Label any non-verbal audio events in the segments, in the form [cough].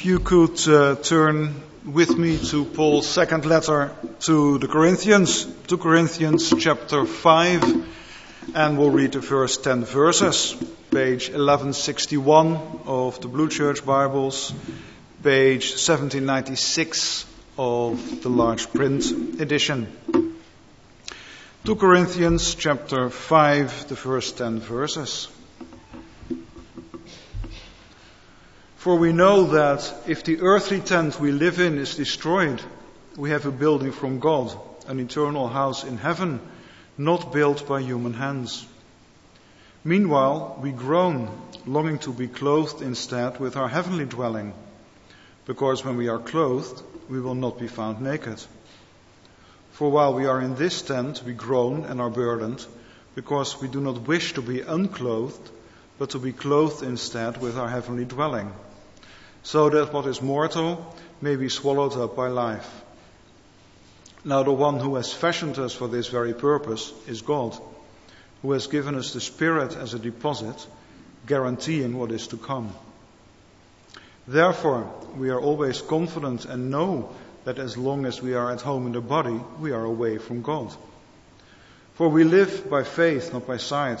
If you could uh, turn with me to Paul's second letter to the Corinthians, to Corinthians chapter 5, and we'll read the first 10 verses, page 1161 of the Blue Church Bibles, page 1796 of the large print edition. 2 Corinthians chapter 5, the first 10 verses. For we know that if the earthly tent we live in is destroyed, we have a building from God, an eternal house in heaven, not built by human hands. Meanwhile, we groan, longing to be clothed instead with our heavenly dwelling, because when we are clothed, we will not be found naked. For while we are in this tent, we groan and are burdened, because we do not wish to be unclothed, but to be clothed instead with our heavenly dwelling so that what is mortal may be swallowed up by life. Now, the one who has fashioned us for this very purpose is God, who has given us the Spirit as a deposit, guaranteeing what is to come. Therefore, we are always confident and know that as long as we are at home in the body, we are away from God. For we live by faith, not by sight.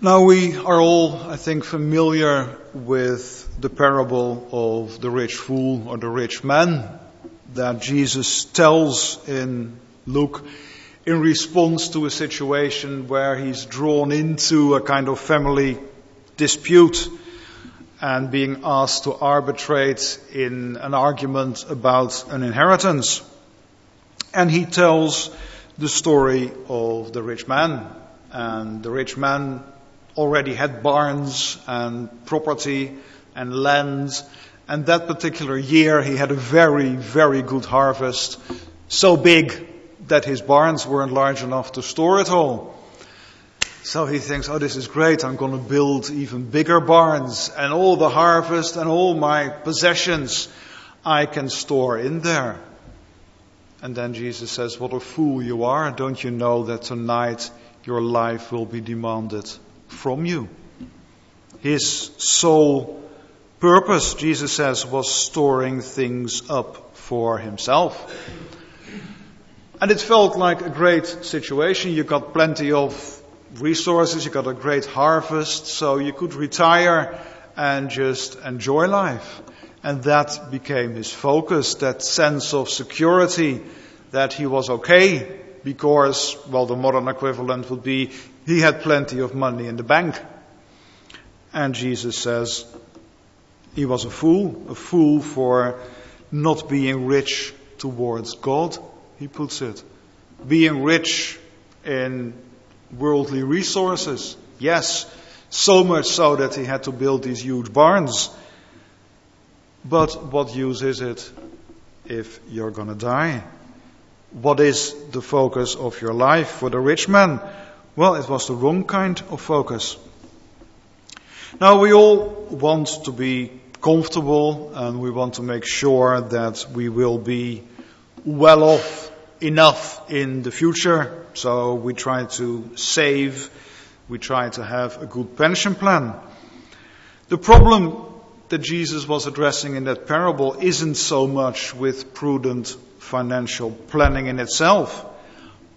Now we are all, I think, familiar with the parable of the rich fool or the rich man that Jesus tells in Luke in response to a situation where he's drawn into a kind of family dispute and being asked to arbitrate in an argument about an inheritance. And he tells the story of the rich man. And the rich man already had barns and property and land. And that particular year he had a very, very good harvest. So big that his barns weren't large enough to store it all. So he thinks, oh, this is great. I'm going to build even bigger barns and all the harvest and all my possessions I can store in there. And then Jesus says, what a fool you are. Don't you know that tonight your life will be demanded from you. His sole purpose, Jesus says, was storing things up for himself. And it felt like a great situation. You got plenty of resources, you got a great harvest, so you could retire and just enjoy life. And that became his focus, that sense of security that he was okay because, well, the modern equivalent would be he had plenty of money in the bank. And Jesus says he was a fool, a fool for not being rich towards God, he puts it. Being rich in worldly resources. Yes, so much so that he had to build these huge barns. But what use is it if you're gonna die? What is the focus of your life for the rich man? Well, it was the wrong kind of focus. Now we all want to be comfortable and we want to make sure that we will be well off enough in the future. So we try to save. We try to have a good pension plan. The problem that Jesus was addressing in that parable isn't so much with prudent financial planning in itself,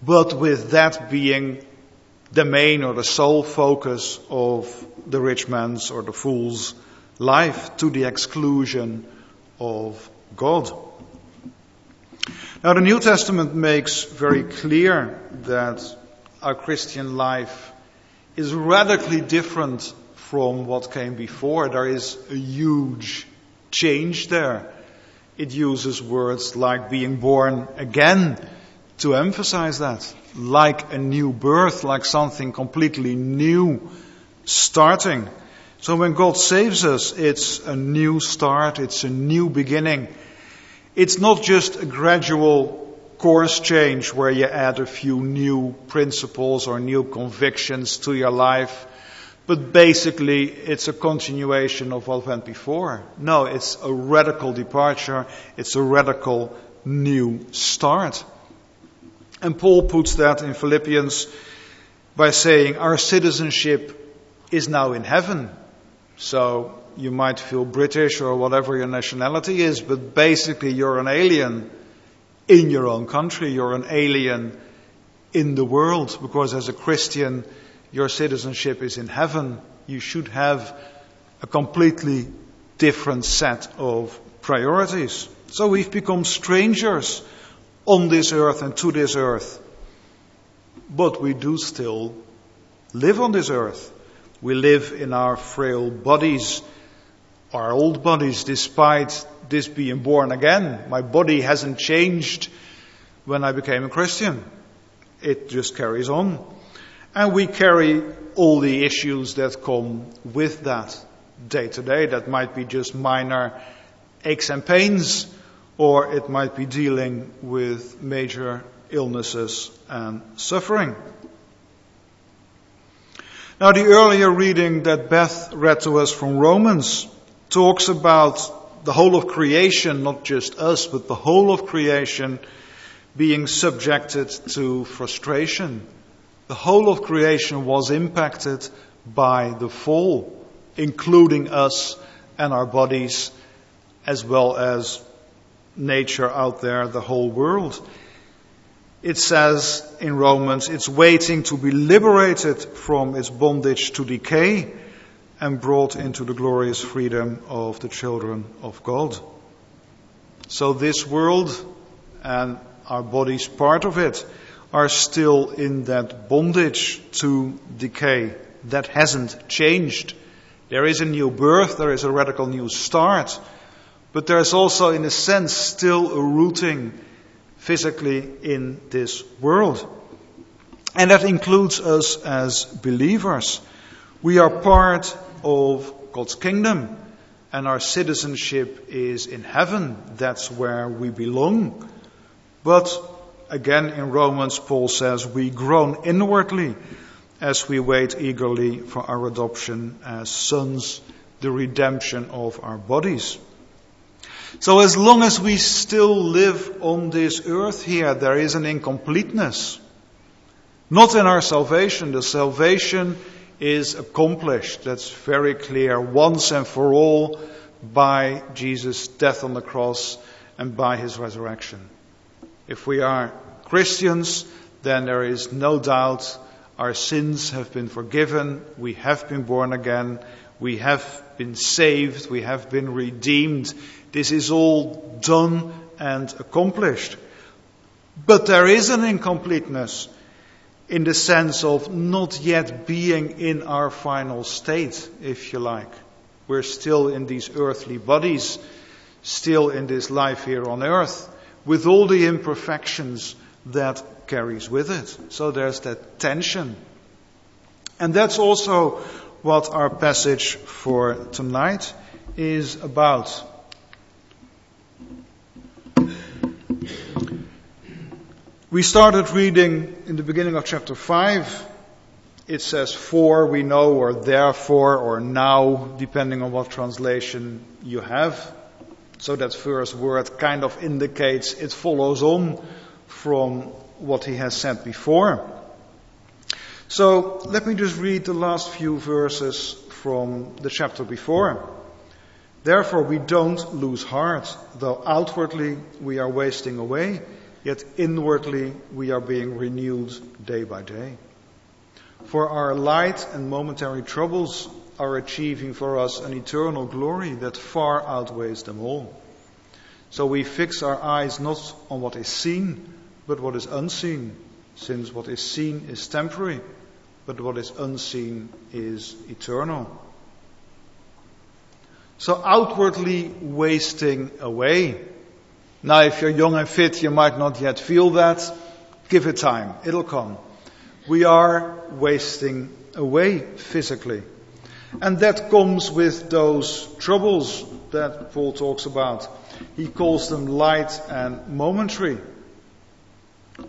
but with that being the main or the sole focus of the rich man's or the fool's life to the exclusion of God. Now the New Testament makes very clear that our Christian life is radically different from what came before. There is a huge change there. It uses words like being born again to emphasize that like a new birth, like something completely new starting. So when God saves us, it's a new start, it's a new beginning. It's not just a gradual course change where you add a few new principles or new convictions to your life, but basically it's a continuation of what went before. No, it's a radical departure, it's a radical new start. And Paul puts that in Philippians by saying our citizenship is now in heaven. So you might feel British or whatever your nationality is, but basically you're an alien in your own country. You're an alien in the world because as a Christian, your citizenship is in heaven. You should have a completely different set of priorities. So we've become strangers on this earth and to this earth. But we do still live on this earth. We live in our frail bodies, our old bodies, despite this being born again. My body hasn't changed when I became a Christian. It just carries on. And we carry all the issues that come with that day to day. That might be just minor aches and pains, or it might be dealing with major illnesses and suffering. Now, the earlier reading that Beth read to us from Romans talks about the whole of creation, not just us, but the whole of creation being subjected to frustration. The whole of creation was impacted by the fall, including us and our bodies, as well as nature out there, the whole world it says in Romans, it's waiting to be liberated from its bondage to decay and brought into the glorious freedom of the children of God. So this world and our bodies, part of it, are still in that bondage to decay. That hasn't changed. There is a new birth, there is a radical new start, but there is also, in a sense, still a rooting physically in this world. And that includes us as believers. We are part of God's kingdom and our citizenship is in heaven. That's where we belong. But again in Romans, Paul says we groan inwardly as we wait eagerly for our adoption as sons, the redemption of our bodies. So as long as we still live on this earth here, there is an incompleteness. Not in our salvation. The salvation is accomplished. That's very clear once and for all by Jesus' death on the cross and by his resurrection. If we are Christians, then there is no doubt our sins have been forgiven, we have been born again, we have been saved, we have been redeemed this is all done and accomplished. But there is an incompleteness in the sense of not yet being in our final state, if you like. We're still in these earthly bodies, still in this life here on earth, with all the imperfections that carries with it. So there's that tension. And that's also what our passage for tonight is about. We started reading in the beginning of chapter 5. It says for, we know, or therefore, or now, depending on what translation you have. So that first word kind of indicates it follows on from what he has said before. So let me just read the last few verses from the chapter before. Therefore we don't lose heart, though outwardly we are wasting away yet inwardly we are being renewed day by day. For our light and momentary troubles are achieving for us an eternal glory that far outweighs them all. So we fix our eyes not on what is seen, but what is unseen, since what is seen is temporary, but what is unseen is eternal. So outwardly wasting away now, if you're young and fit, you might not yet feel that. Give it time. It'll come. We are wasting away physically. And that comes with those troubles that Paul talks about. He calls them light and momentary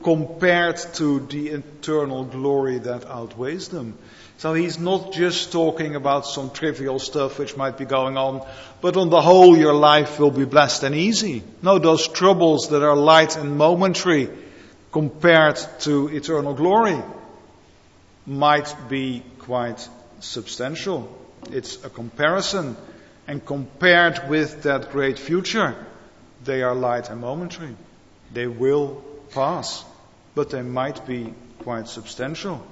compared to the eternal glory that outweighs them. So he's not just talking about some trivial stuff which might be going on, but on the whole your life will be blessed and easy. No, those troubles that are light and momentary compared to eternal glory might be quite substantial. It's a comparison. And compared with that great future, they are light and momentary. They will pass, but they might be quite substantial.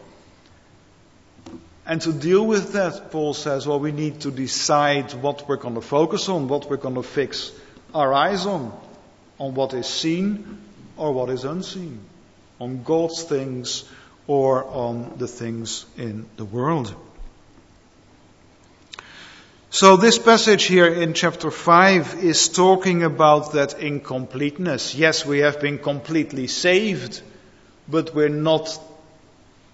And to deal with that, Paul says, well, we need to decide what we're going to focus on, what we're going to fix our eyes on, on what is seen or what is unseen, on God's things or on the things in the world. So this passage here in chapter 5 is talking about that incompleteness. Yes, we have been completely saved, but we're not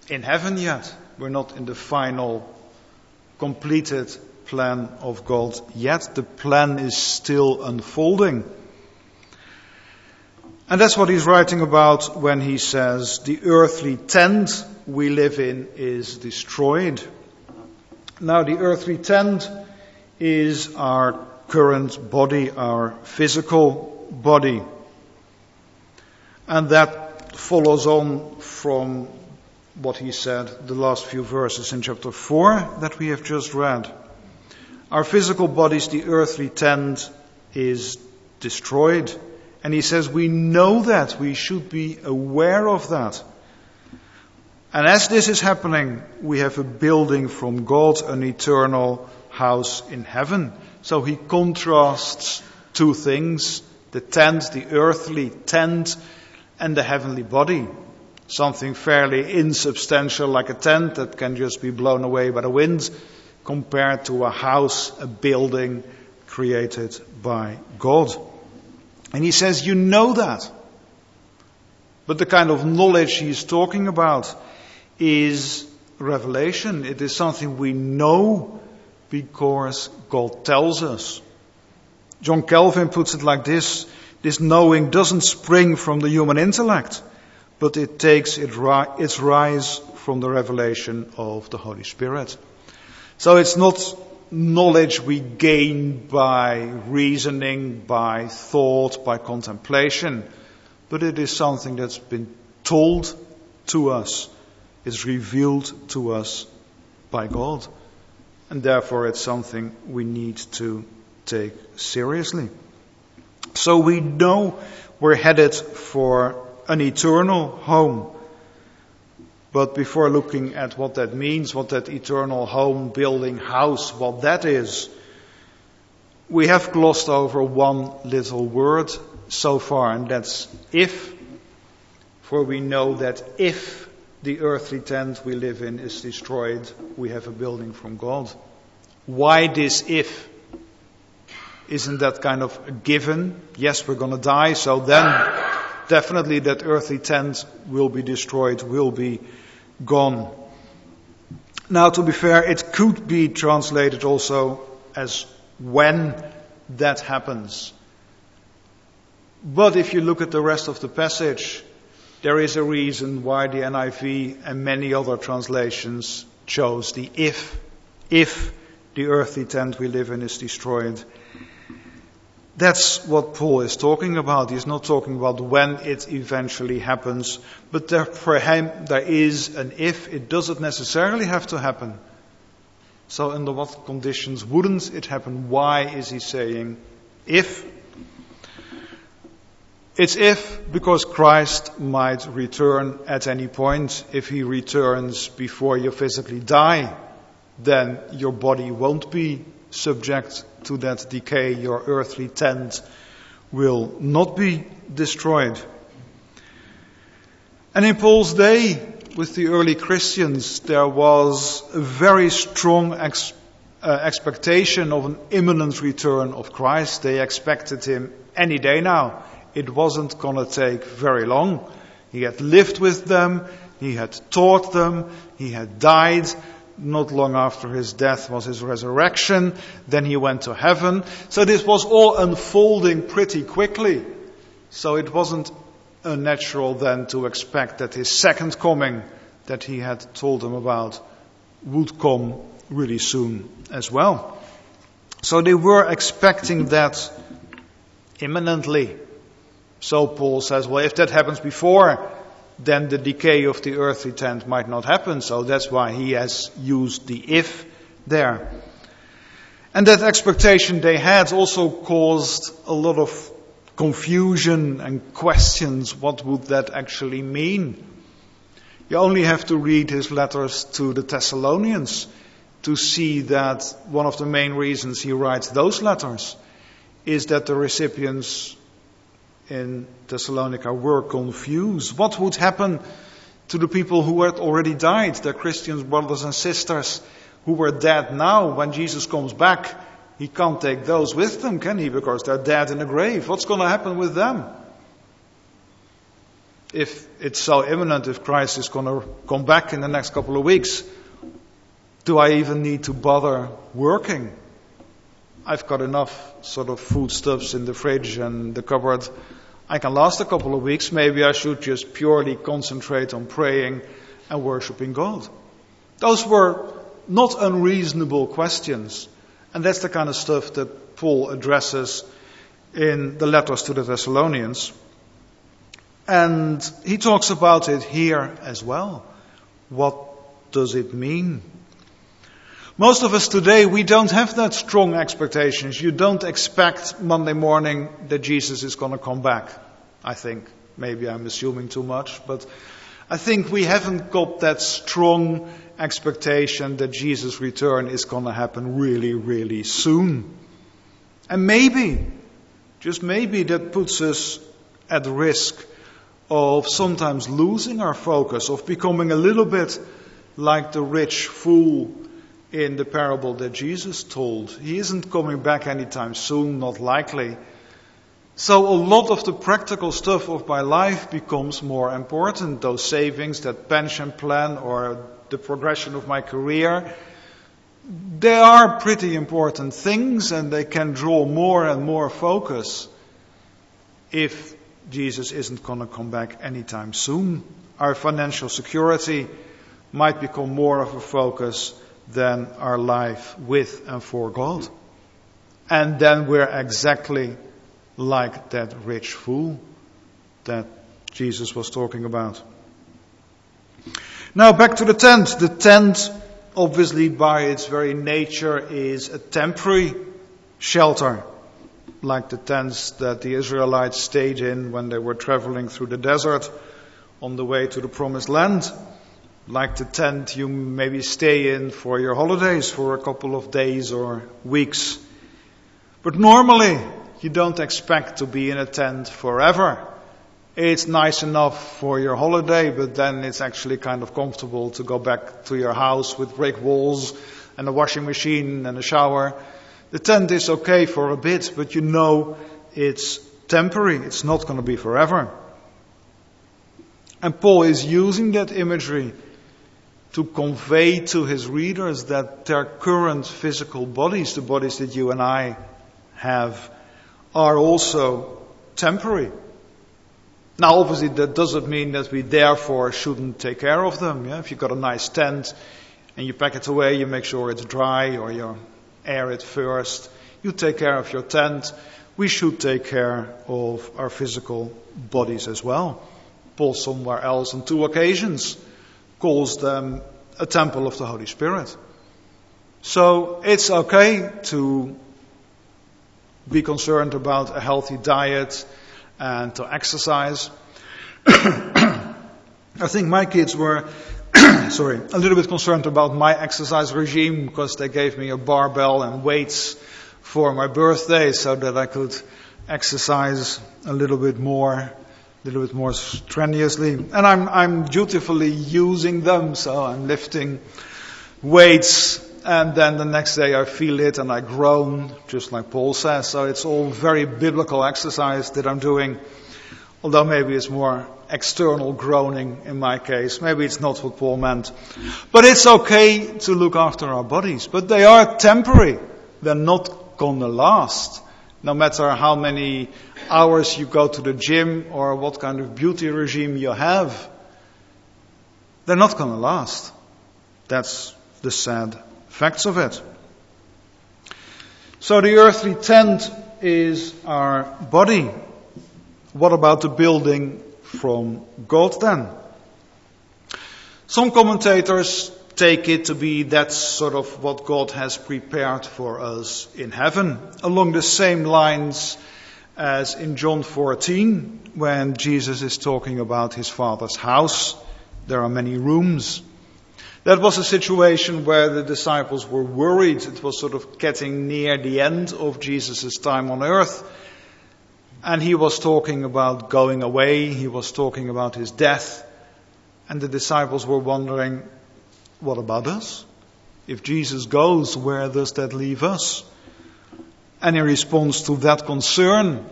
in heaven yet. We're not in the final completed plan of God yet. The plan is still unfolding. And that's what he's writing about when he says the earthly tent we live in is destroyed. Now the earthly tent is our current body, our physical body. And that follows on from what he said, the last few verses in chapter 4 that we have just read. Our physical bodies, the earthly tent is destroyed. And he says we know that. We should be aware of that. And as this is happening, we have a building from God, an eternal house in heaven. So he contrasts two things the tent, the earthly tent, and the heavenly body. Something fairly insubstantial like a tent that can just be blown away by the wind compared to a house, a building created by God. And he says, You know that. But the kind of knowledge he's talking about is revelation. It is something we know because God tells us. John Calvin puts it like this this knowing doesn't spring from the human intellect, but it takes its rise from the revelation of the Holy Spirit. So it's not knowledge we gain by reasoning, by thought, by contemplation, but it is something that's been told to us, is revealed to us by God and therefore it's something we need to take seriously. So we know we're headed for an eternal home. But before looking at what that means, what that eternal home, building, house, what that is, we have glossed over one little word so far, and that's if. For we know that if the earthly tent we live in is destroyed, we have a building from God. Why this if? Isn't that kind of a given? Yes, we're going to die, so then definitely that earthly tent will be destroyed, will be gone. Now, to be fair, it could be translated also as when that happens. But if you look at the rest of the passage, there is a reason why the NIV and many other translations chose the if. If the earthly tent we live in is destroyed. That's what Paul is talking about. He's not talking about when it eventually happens, but there, for him there is an if. It doesn't necessarily have to happen. So, under what conditions wouldn't it happen? Why is he saying if? It's if because Christ might return at any point. If he returns before you physically die, then your body won't be subject to that decay. Your earthly tent will not be destroyed. And in Paul's day, with the early Christians, there was a very strong ex- uh, expectation of an imminent return of Christ. They expected him any day now it wasn't going to take very long. He had lived with them, he had taught them, he had died, not long after his death was his resurrection. Then he went to heaven. So this was all unfolding pretty quickly. So it wasn't unnatural then to expect that his second coming that he had told them about would come really soon as well. So they were expecting that imminently. So Paul says, well, if that happens before, then the decay of the earthly tent might not happen. So that's why he has used the if there. And that expectation they had also caused a lot of confusion and questions. What would that actually mean? You only have to read his letters to the Thessalonians to see that one of the main reasons he writes those letters is that the recipients in Thessalonica were confused. What would happen to the people who had already died, their Christian brothers and sisters who were dead now when Jesus comes back? He can't take those with them, can he? Because they're dead in the grave. What's going to happen with them? If it's so imminent, if Christ is going to come back in the next couple of weeks, do I even need to bother working? I've got enough sort of foodstuffs in the fridge and the cupboard. I can last a couple of weeks. Maybe I should just purely concentrate on praying and worshiping God. Those were not unreasonable questions. And that's the kind of stuff that Paul addresses in the letters to the Thessalonians. And he talks about it here as well. What does it mean? Most of us today, we don't have that strong expectations. You don't expect Monday morning that Jesus is going to come back. I think. Maybe I'm assuming too much, but I think we haven't got that strong expectation that Jesus' return is going to happen really, really soon. And maybe, just maybe, that puts us at risk of sometimes losing our focus, of becoming a little bit like the rich fool in the parable that Jesus told. He isn't coming back anytime soon, not likely. So a lot of the practical stuff of my life becomes more important. Those savings, that pension plan, or the progression of my career, they are pretty important things and they can draw more and more focus if Jesus isn't going to come back anytime soon. Our financial security might become more of a focus than our life with and for God. And then we're exactly like that rich fool that Jesus was talking about. Now back to the tent. The tent, obviously by its very nature, is a temporary shelter, like the tents that the Israelites stayed in when they were traveling through the desert on the way to the promised land like the tent you maybe stay in for your holidays for a couple of days or weeks. But normally, you don't expect to be in a tent forever. It's nice enough for your holiday, but then it's actually kind of comfortable to go back to your house with brick walls and a washing machine and a shower. The tent is okay for a bit, but you know it's temporary. It's not going to be forever. And Paul is using that imagery to convey to his readers that their current physical bodies, the bodies that you and I have, are also temporary. Now, obviously, that doesn't mean that we therefore shouldn't take care of them. Yeah? If you've got a nice tent and you pack it away, you make sure it's dry or you air it first. You take care of your tent. We should take care of our physical bodies as well. Paul somewhere else on two occasions calls them a temple of the Holy Spirit. So it's okay to be concerned about a healthy diet and to exercise. [clears throat] I think my kids were, [clears throat] sorry, a little bit concerned about my exercise regime because they gave me a barbell and weights for my birthday so that I could exercise a little bit more little bit more strenuously. And I'm, I'm dutifully using them, so I'm lifting weights, and then the next day I feel it and I groan, just like Paul says. So it's all very biblical exercise that I'm doing. Although maybe it's more external groaning in my case. Maybe it's not what Paul meant. But it's okay to look after our bodies. But they are temporary. They're not gonna last. No matter how many hours you go to the gym or what kind of beauty regime you have, they're not gonna last. That's the sad facts of it. So the earthly tent is our body. What about the building from God then? Some commentators take it to be that's sort of what God has prepared for us in heaven, along the same lines as in John 14, when Jesus is talking about his Father's house. There are many rooms. That was a situation where the disciples were worried. It was sort of getting near the end of Jesus' time on earth. And he was talking about going away. He was talking about his death. And the disciples were wondering, what about us? If Jesus goes, where does that leave us? And in response to that concern,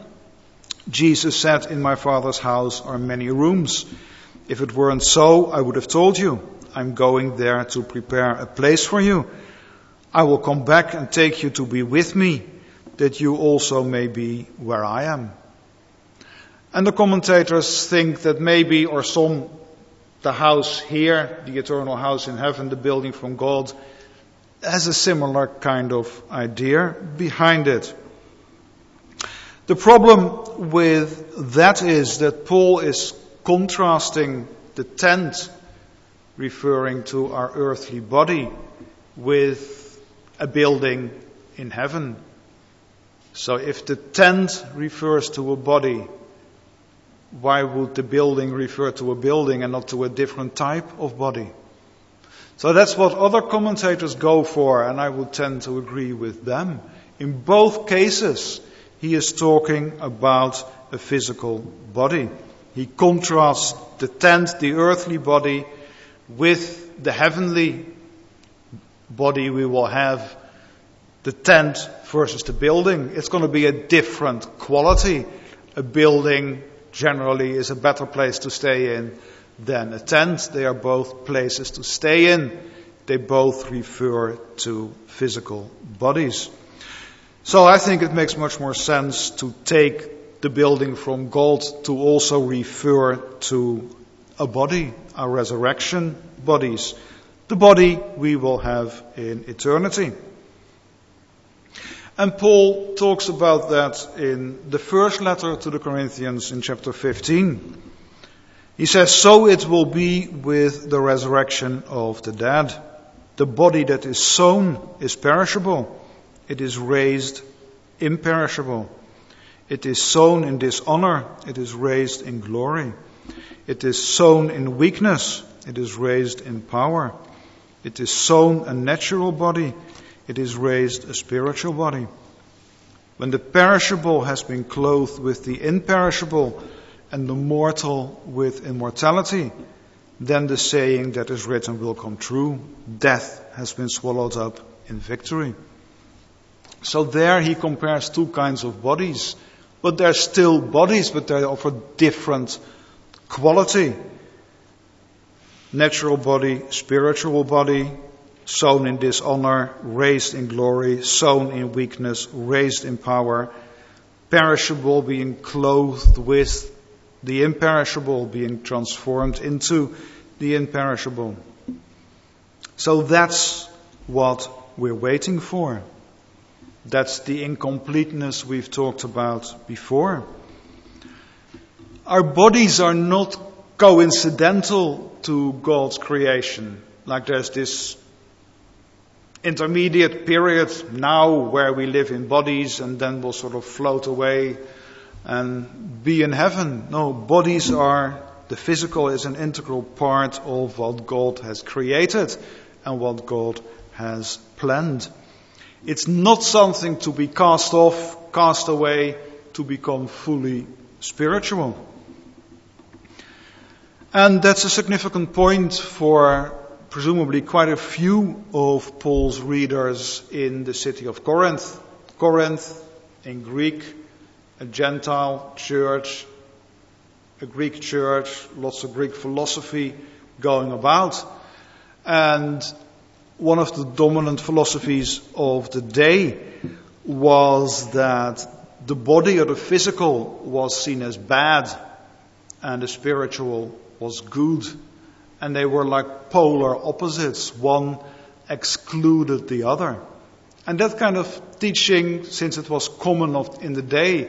Jesus said, in my father's house are many rooms. If it weren't so, I would have told you. I'm going there to prepare a place for you. I will come back and take you to be with me, that you also may be where I am. And the commentators think that maybe, or some, the house here, the eternal house in heaven, the building from God, has a similar kind of idea behind it. The problem with that is that Paul is contrasting the tent referring to our earthly body with a building in heaven. So if the tent refers to a body, why would the building refer to a building and not to a different type of body? So that's what other commentators go for, and I would tend to agree with them. In both cases, he is talking about a physical body. He contrasts the tent, the earthly body, with the heavenly body we will have, the tent versus the building, it's going to be a different quality. A building generally is a better place to stay in than a tent. They are both places to stay in. They both refer to physical bodies. So I think it makes much more sense to take the building from God to also refer to a body, our resurrection bodies, the body we will have in eternity. And Paul talks about that in the first letter to the Corinthians in chapter 15. He says, So it will be with the resurrection of the dead. The body that is sown is perishable. It is raised imperishable. It is sown in dishonor. It is raised in glory. It is sown in weakness, it is raised in power. It is sown a natural body, it is raised a spiritual body. When the perishable has been clothed with the imperishable and the mortal with immortality, then the saying that is written will come true. Death has been swallowed up in victory. So there he compares two kinds of bodies, but they're still bodies, but they're of a different quality. Natural body, spiritual body, sown in dishonor, raised in glory, sown in weakness, raised in power, perishable being clothed with the imperishable, being transformed into the imperishable. So that's what we're waiting for. That's the incompleteness we've talked about before. Our bodies are not coincidental to God's creation. Like there's this intermediate period now where we live in bodies and then we'll sort of float away and be in heaven. No, bodies are, the physical is an integral part of what God has created and what God has planned. It's not something to be cast off, cast away to become fully spiritual. And that's a significant point for presumably quite a few of Paul's readers in the city of Corinth. Corinth, in Greek, a Gentile church, a Greek church, lots of Greek philosophy going about. And one of the dominant philosophies of the day was that the body or the physical was seen as bad and the spiritual was good. And they were like polar opposites. One excluded the other. And that kind of teaching, since it was common in the day,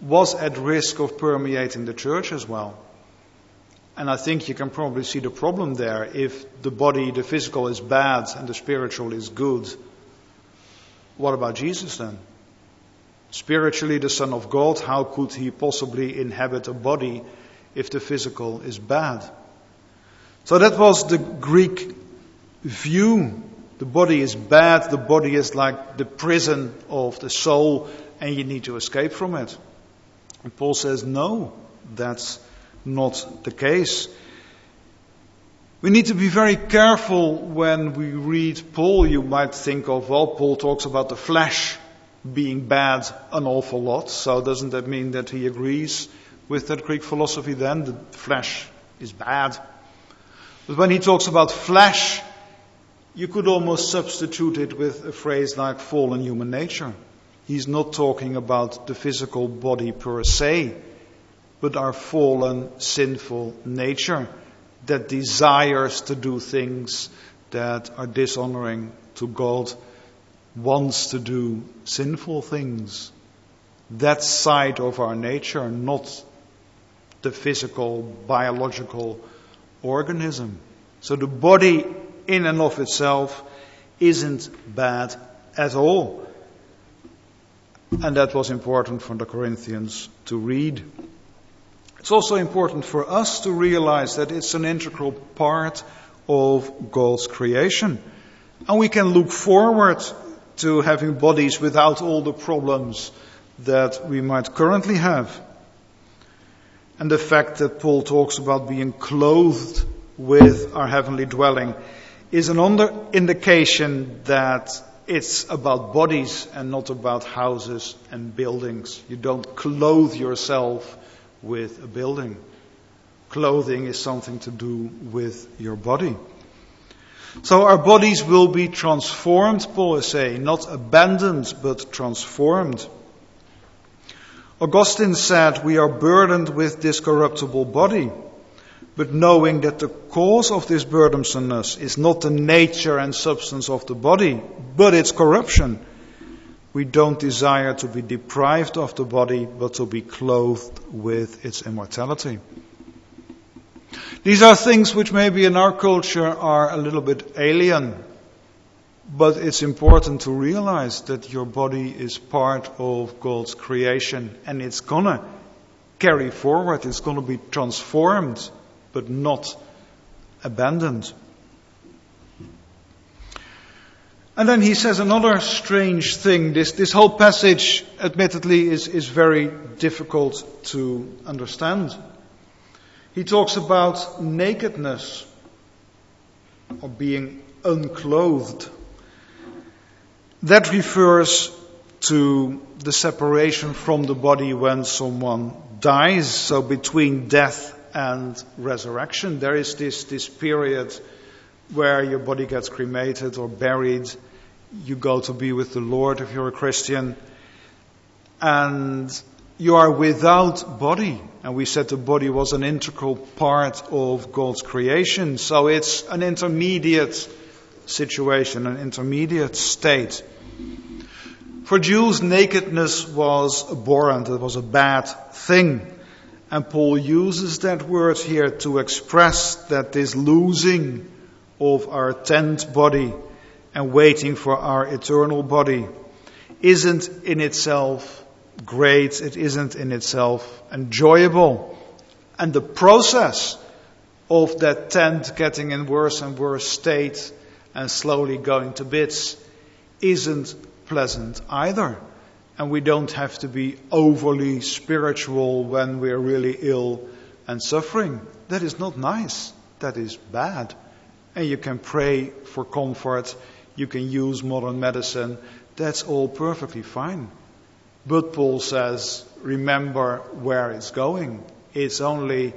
was at risk of permeating the church as well. And I think you can probably see the problem there. If the body, the physical is bad and the spiritual is good, what about Jesus then? Spiritually the Son of God, how could he possibly inhabit a body if the physical is bad? So that was the Greek view. The body is bad, the body is like the prison of the soul, and you need to escape from it. And Paul says, no, that's not the case. We need to be very careful when we read Paul. You might think of, well, Paul talks about the flesh being bad an awful lot. So doesn't that mean that he agrees with that Greek philosophy then? The flesh is bad. But when he talks about flesh, you could almost substitute it with a phrase like fallen human nature. He's not talking about the physical body per se, but our fallen sinful nature that desires to do things that are dishonoring to God, wants to do sinful things. That side of our nature, not the physical, biological organism. So the body in and of itself isn't bad at all. And that was important for the Corinthians to read. It's also important for us to realize that it's an integral part of God's creation. And we can look forward to having bodies without all the problems that we might currently have. And the fact that Paul talks about being clothed with our heavenly dwelling is an indication that it's about bodies and not about houses and buildings. You don't clothe yourself with a building. Clothing is something to do with your body. So our bodies will be transformed, Paul is saying, not abandoned, but transformed. Augustine said, we are burdened with this corruptible body, but knowing that the cause of this burdensomeness is not the nature and substance of the body, but its corruption we don't desire to be deprived of the body, but to be clothed with its immortality. These are things which maybe in our culture are a little bit alien, but it's important to realize that your body is part of God's creation and it's gonna carry forward, it's gonna be transformed, but not abandoned. And then he says another strange thing. This, this whole passage, admittedly, is, is very difficult to understand. He talks about nakedness or being unclothed. That refers to the separation from the body when someone dies. So between death and resurrection, there is this, this period where your body gets cremated or buried you go to be with the Lord if you're a Christian, and you are without body. And we said the body was an integral part of God's creation, so it's an intermediate situation, an intermediate state. For Jews, nakedness was abhorrent, it was a bad thing. And Paul uses that word here to express that this losing of our tent body and waiting for our eternal body isn't in itself great, it isn't in itself enjoyable. And the process of that tent getting in worse and worse state and slowly going to bits isn't pleasant either. And we don't have to be overly spiritual when we're really ill and suffering. That is not nice. That is bad. And you can pray for comfort you can use modern medicine. That's all perfectly fine. But Paul says, remember where it's going. it's only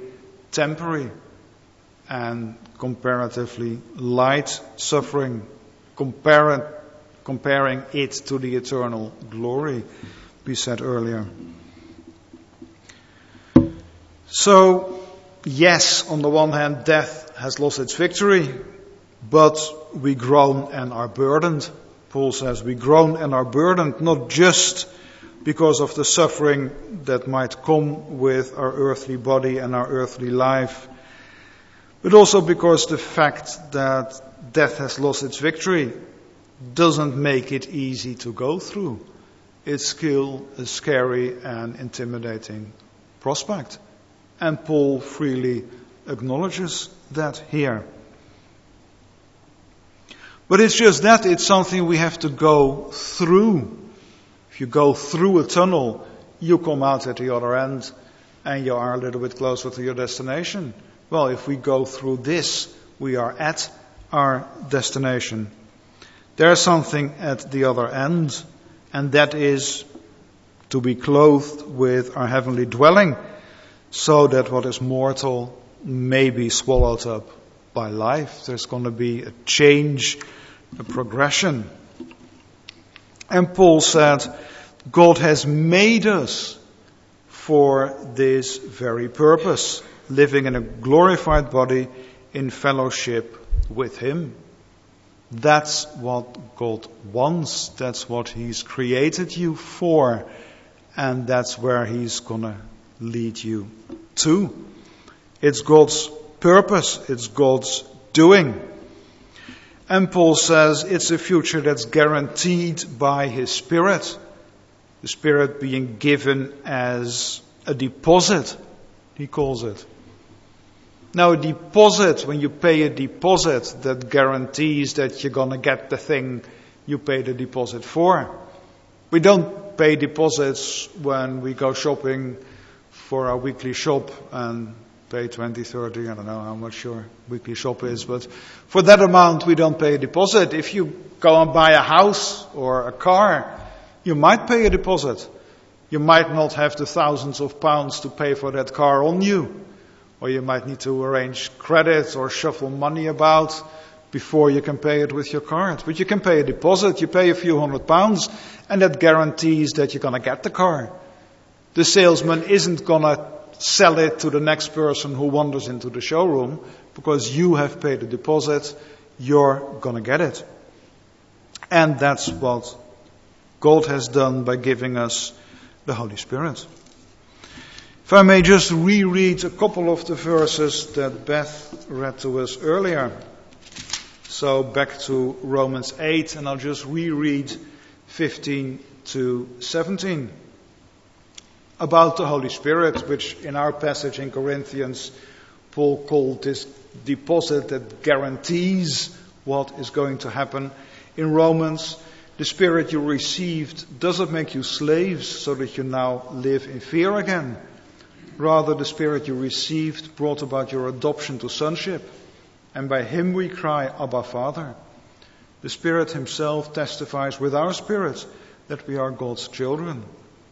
temporary and comparatively light suffering, comparing, comparing it to the eternal glory we said earlier. So, yes, on the one hand, death has lost its victory, but we groan and are burdened. Paul says we groan and are burdened not just because of the suffering that might come with our earthly body and our earthly life, but also because the fact that death has lost its victory doesn't make it easy to go through. It's still a scary and intimidating prospect. And Paul freely acknowledges that here. But it's just that, it's something we have to go through. If you go through a tunnel, you come out at the other end and you are a little bit closer to your destination. Well, if we go through this, we are at our destination. There's something at the other end, and that is to be clothed with our heavenly dwelling, so that what is mortal may be swallowed up by life. There's going to be a change a progression. And Paul said, God has made us for this very purpose, living in a glorified body in fellowship with Him. That's what God wants. That's what He's created you for. And that's where He's gonna lead you to. It's God's purpose. It's God's doing. And Paul says it's a future that's guaranteed by his Spirit. The Spirit being given as a deposit, he calls it. Now, a deposit, when you pay a deposit, that guarantees that you're gonna get the thing you paid a deposit for. We don't pay deposits when we go shopping for our weekly shop and pay 20, 30, I don't know how much your weekly shop is, but for that amount we don't pay a deposit. If you go and buy a house or a car, you might pay a deposit. You might not have the thousands of pounds to pay for that car on you. Or you might need to arrange credit or shuffle money about before you can pay it with your card. But you can pay a deposit, you pay a few hundred pounds, and that guarantees that you're gonna get the car. The salesman isn't gonna sell it to the next person who wanders into the showroom because you have paid a deposit, you're gonna get it. And that's what God has done by giving us the Holy Spirit. If I may just reread a couple of the verses that Beth read to us earlier. So back to Romans 8 and I'll just reread 15 to 17 about the Holy Spirit, which in our passage in Corinthians, Paul called this deposit that guarantees what is going to happen. In Romans, the Spirit you received doesn't make you slaves so that you now live in fear again. Rather, the Spirit you received brought about your adoption to sonship. And by Him we cry, Abba, Father. The Spirit Himself testifies with our spirit that we are God's children.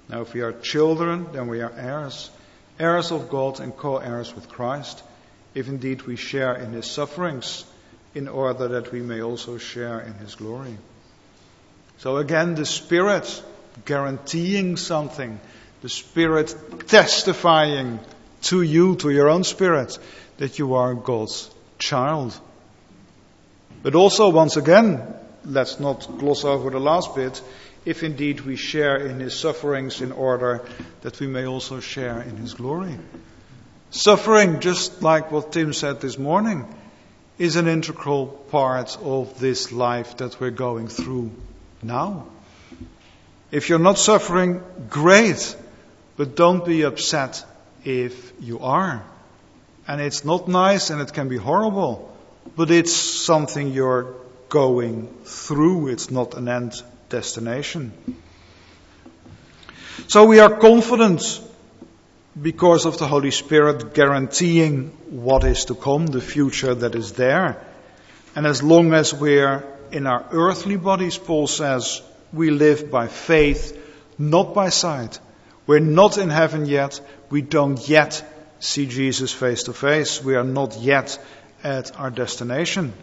Now, if we are children, then we are heirs, heirs of God and co heirs with Christ, if indeed we share in his sufferings, in order that we may also share in his glory. So again, the Spirit guaranteeing something, the Spirit testifying to you, to your own spirit, that you are God's child. But also, once again, let's not gloss over the last bit, if indeed we share in his sufferings in order that we may also share in his glory. Suffering, just like what Tim said this morning, is an integral part of this life that we're going through now. If you're not suffering, great, but don't be upset if you are. And it's not nice and it can be horrible, but it's something you're going through. It's not an end destination. So we are confident because of the Holy Spirit guaranteeing what is to come, the future that is there. And as long as we're in our earthly bodies, Paul says, we live by faith, not by sight. We're not in heaven yet. We don't yet see Jesus face to face. We are not yet at our destination.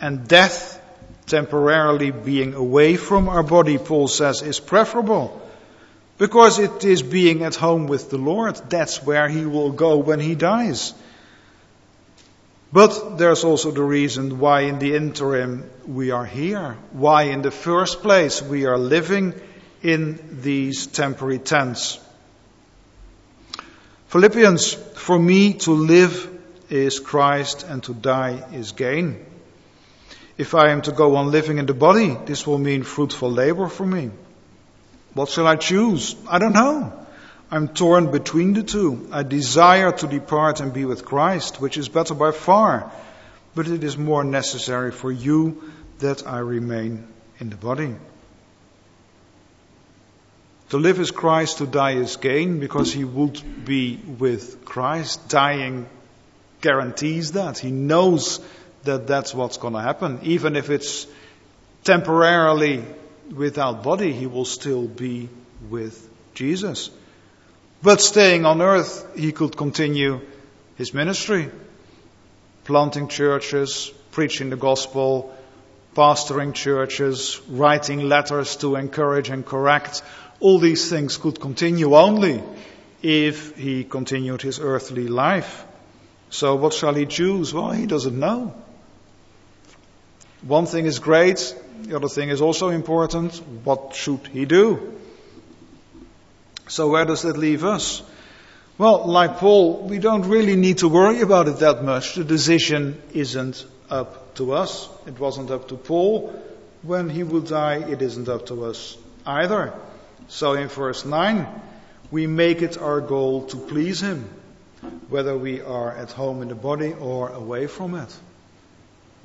And death, temporarily being away from our body, Paul says, is preferable. Because it is being at home with the Lord. That's where he will go when he dies. But there's also the reason why in the interim we are here. Why in the first place we are living in these temporary tents. Philippians, for me to live is Christ and to die is gain. If I am to go on living in the body, this will mean fruitful labor for me. What shall I choose? I don't know. I'm torn between the two. I desire to depart and be with Christ, which is better by far, but it is more necessary for you that I remain in the body. To live is Christ, to die is gain, because he would be with Christ. Dying guarantees that. He knows that that's what's going to happen. Even if it's temporarily without body, he will still be with Jesus. But staying on earth, he could continue his ministry, planting churches, preaching the gospel, pastoring churches, writing letters to encourage and correct. All these things could continue only if he continued his earthly life. So what shall he choose? Well, he doesn't know. One thing is great, the other thing is also important. What should he do? So where does that leave us? Well, like Paul, we don't really need to worry about it that much. The decision isn't up to us. It wasn't up to Paul. When he will die, it isn't up to us either. So in verse 9, we make it our goal to please him, whether we are at home in the body or away from it.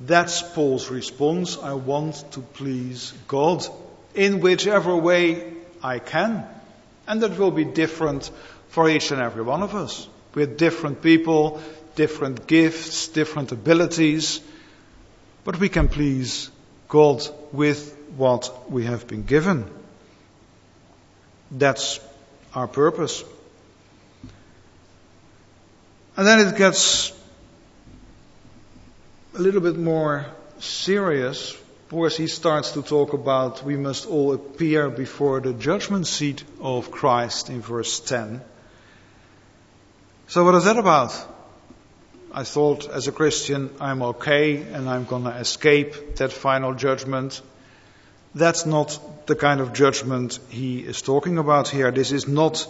That's Paul's response. I want to please God in whichever way I can. And that will be different for each and every one of us. We're different people, different gifts, different abilities, but we can please God with what we have been given. That's our purpose. And then it gets a little bit more serious course, he starts to talk about we must all appear before the judgment seat of Christ in verse 10. So what is that about? I thought as a Christian I'm okay and I'm gonna escape that final judgment. That's not the kind of judgment he is talking about here. This is not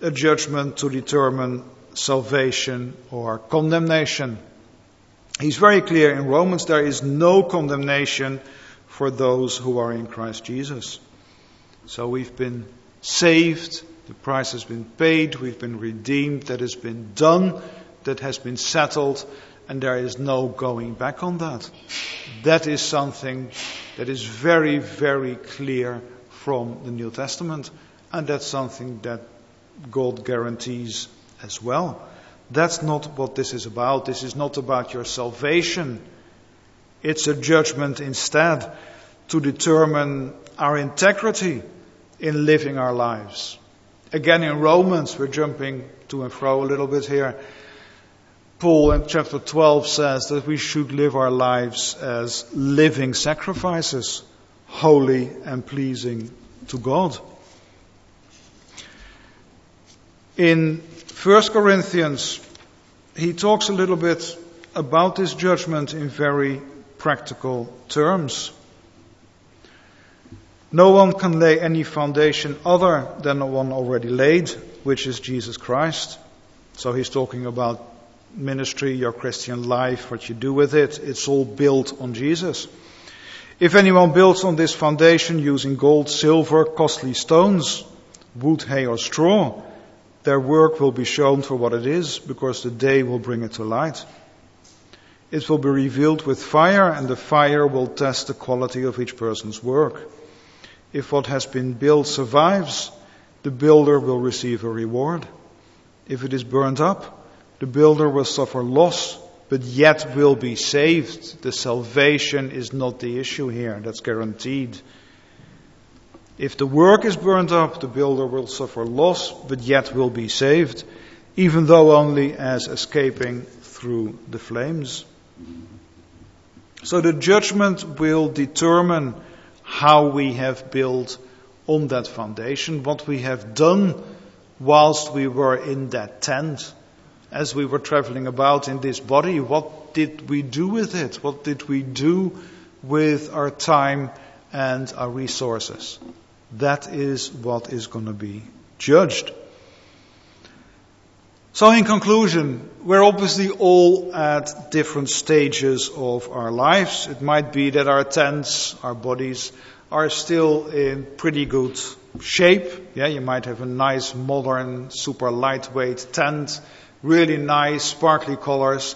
a judgment to determine salvation or condemnation. He's very clear in Romans there is no condemnation for those who are in Christ Jesus. So we've been saved, the price has been paid, we've been redeemed, that has been done, that has been settled, and there is no going back on that. That is something that is very, very clear from the New Testament, and that's something that God guarantees as well. That's not what this is about. This is not about your salvation. It's a judgment instead to determine our integrity in living our lives. Again, in Romans, we're jumping to and fro a little bit here. Paul in chapter 12 says that we should live our lives as living sacrifices, holy and pleasing to God. In 1 Corinthians, he talks a little bit about this judgment in very practical terms. No one can lay any foundation other than the one already laid, which is Jesus Christ. So he's talking about ministry, your Christian life, what you do with it. It's all built on Jesus. If anyone builds on this foundation using gold, silver, costly stones, wood, hay, or straw, their work will be shown for what it is, because the day will bring it to light. It will be revealed with fire, and the fire will test the quality of each person's work. If what has been built survives, the builder will receive a reward. If it is burned up, the builder will suffer loss, but yet will be saved. The salvation is not the issue here, that's guaranteed. If the work is burned up, the builder will suffer loss, but yet will be saved. even though only as escaping through the flames. So the judgment will determine how we have built on that foundation, what we have done whilst we were in that tent, as we were traveling about in this body. What did we do with it? What did we do with our time and our resources? That is what is going to be judged. So in conclusion, we're obviously all at different stages of our lives. It might be that our tents, our bodies, are still in pretty good shape. Yeah, you might have a nice modern, super lightweight tent, really nice, sparkly colors.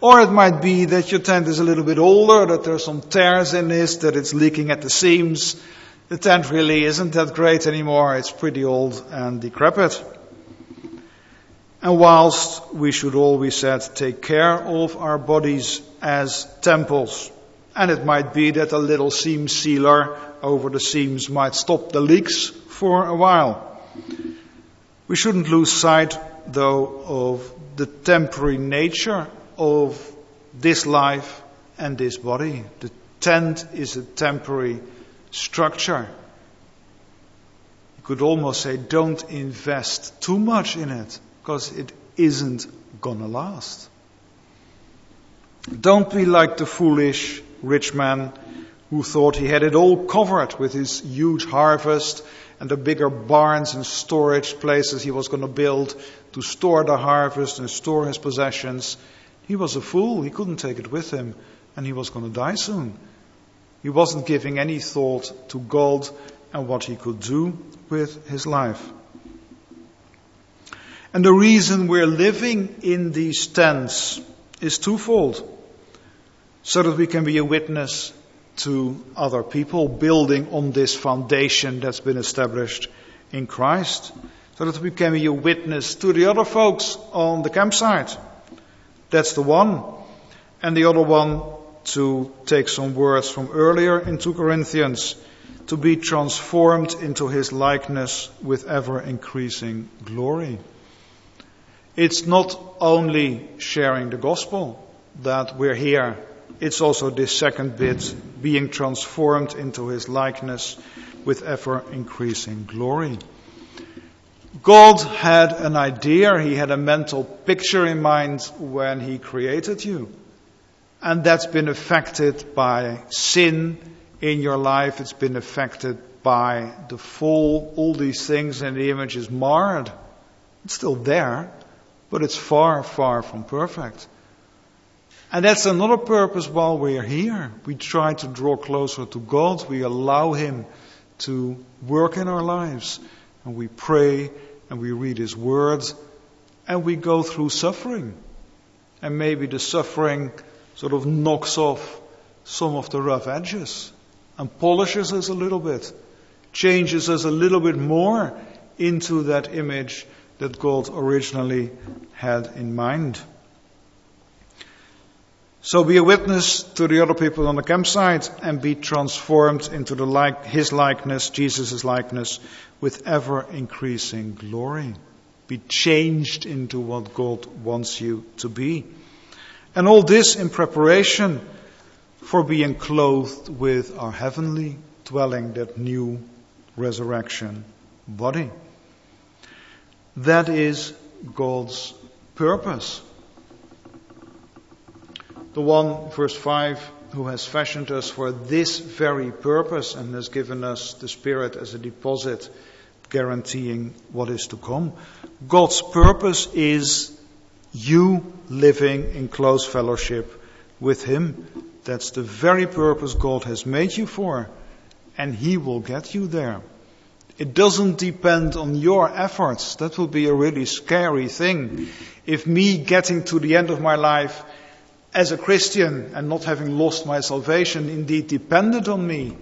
Or it might be that your tent is a little bit older, that there are some tears in this, that it's leaking at the seams. The tent really isn't that great anymore. It's pretty old and decrepit. And whilst we should always said take care of our bodies as temples, and it might be that a little seam sealer over the seams might stop the leaks for a while. We shouldn't lose sight, though, of the temporary nature of this life and this body. The tent is a temporary structure. You could almost say, don't invest too much in it because it isn't gonna last. Don't be like the foolish rich man who thought he had it all covered with his huge harvest and the bigger barns and storage places he was going to build to store the harvest and store his possessions. He was a fool. He couldn't take it with him and he was going to die soon. He wasn't giving any thought to God and what he could do with his life. And the reason we're living in these tents is twofold. So that we can be a witness to other people, building on this foundation that's been established in Christ. So that we can be a witness to the other folks on the campsite. That's the one. And the other one, to take some words from earlier in 2 Corinthians, to be transformed into his likeness with ever increasing glory. It's not only sharing the gospel that we're here. It's also this second bit, being transformed into his likeness with ever increasing glory. God had an idea, he had a mental picture in mind when he created you. And that's been affected by sin in your life. It's been affected by the fall. All these things and the image is marred. It's still there, but it's far, far from perfect. And that's another purpose while we're here. We try to draw closer to God. We allow Him to work in our lives. And we pray and we read His words and we go through suffering. And maybe the suffering sort of knocks off some of the rough edges and polishes us a little bit, changes us a little bit more into that image that God originally had in mind. So be a witness to the other people on the campsite and be transformed into the like, his likeness, Jesus' likeness, with ever increasing glory. Be changed into what God wants you to be. And all this in preparation for being clothed with our heavenly dwelling, that new resurrection body. That is God's purpose. The one, verse 5, who has fashioned us for this very purpose and has given us the Spirit as a deposit guaranteeing what is to come. God's purpose is you living in close fellowship with Him. That's the very purpose God has made you for, and He will get you there. It doesn't depend on your efforts. That will be a really scary thing. If me getting to the end of my life as a Christian and not having lost my salvation indeed depended on me,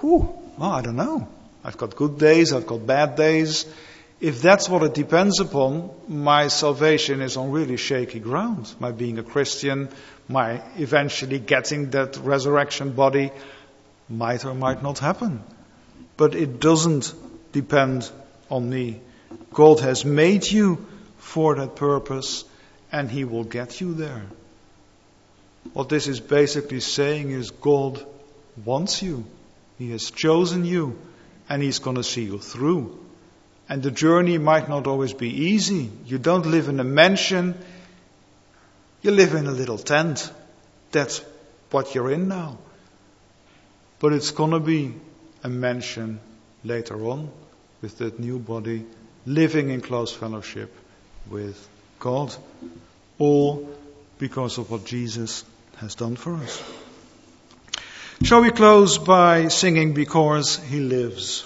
whew, well, I don't know. I've got good days, I've got bad days. If that's what it depends upon, my salvation is on really shaky ground. My being a Christian, my eventually getting that resurrection body might or might not happen but it doesn't depend on me. God has made you for that purpose, and He will get you there. What this is basically saying is God wants you. He has chosen you, and He's going to see you through. And the journey might not always be easy. You don't live in a mansion, you live in a little tent. That's what you're in now. But it's going to be a mansion later on with that new body, living in close fellowship with God. All because of what Jesus has done for us. Shall we close by singing Because He Lives?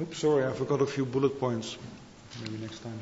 Oops, sorry, I forgot a few bullet points. Maybe next time.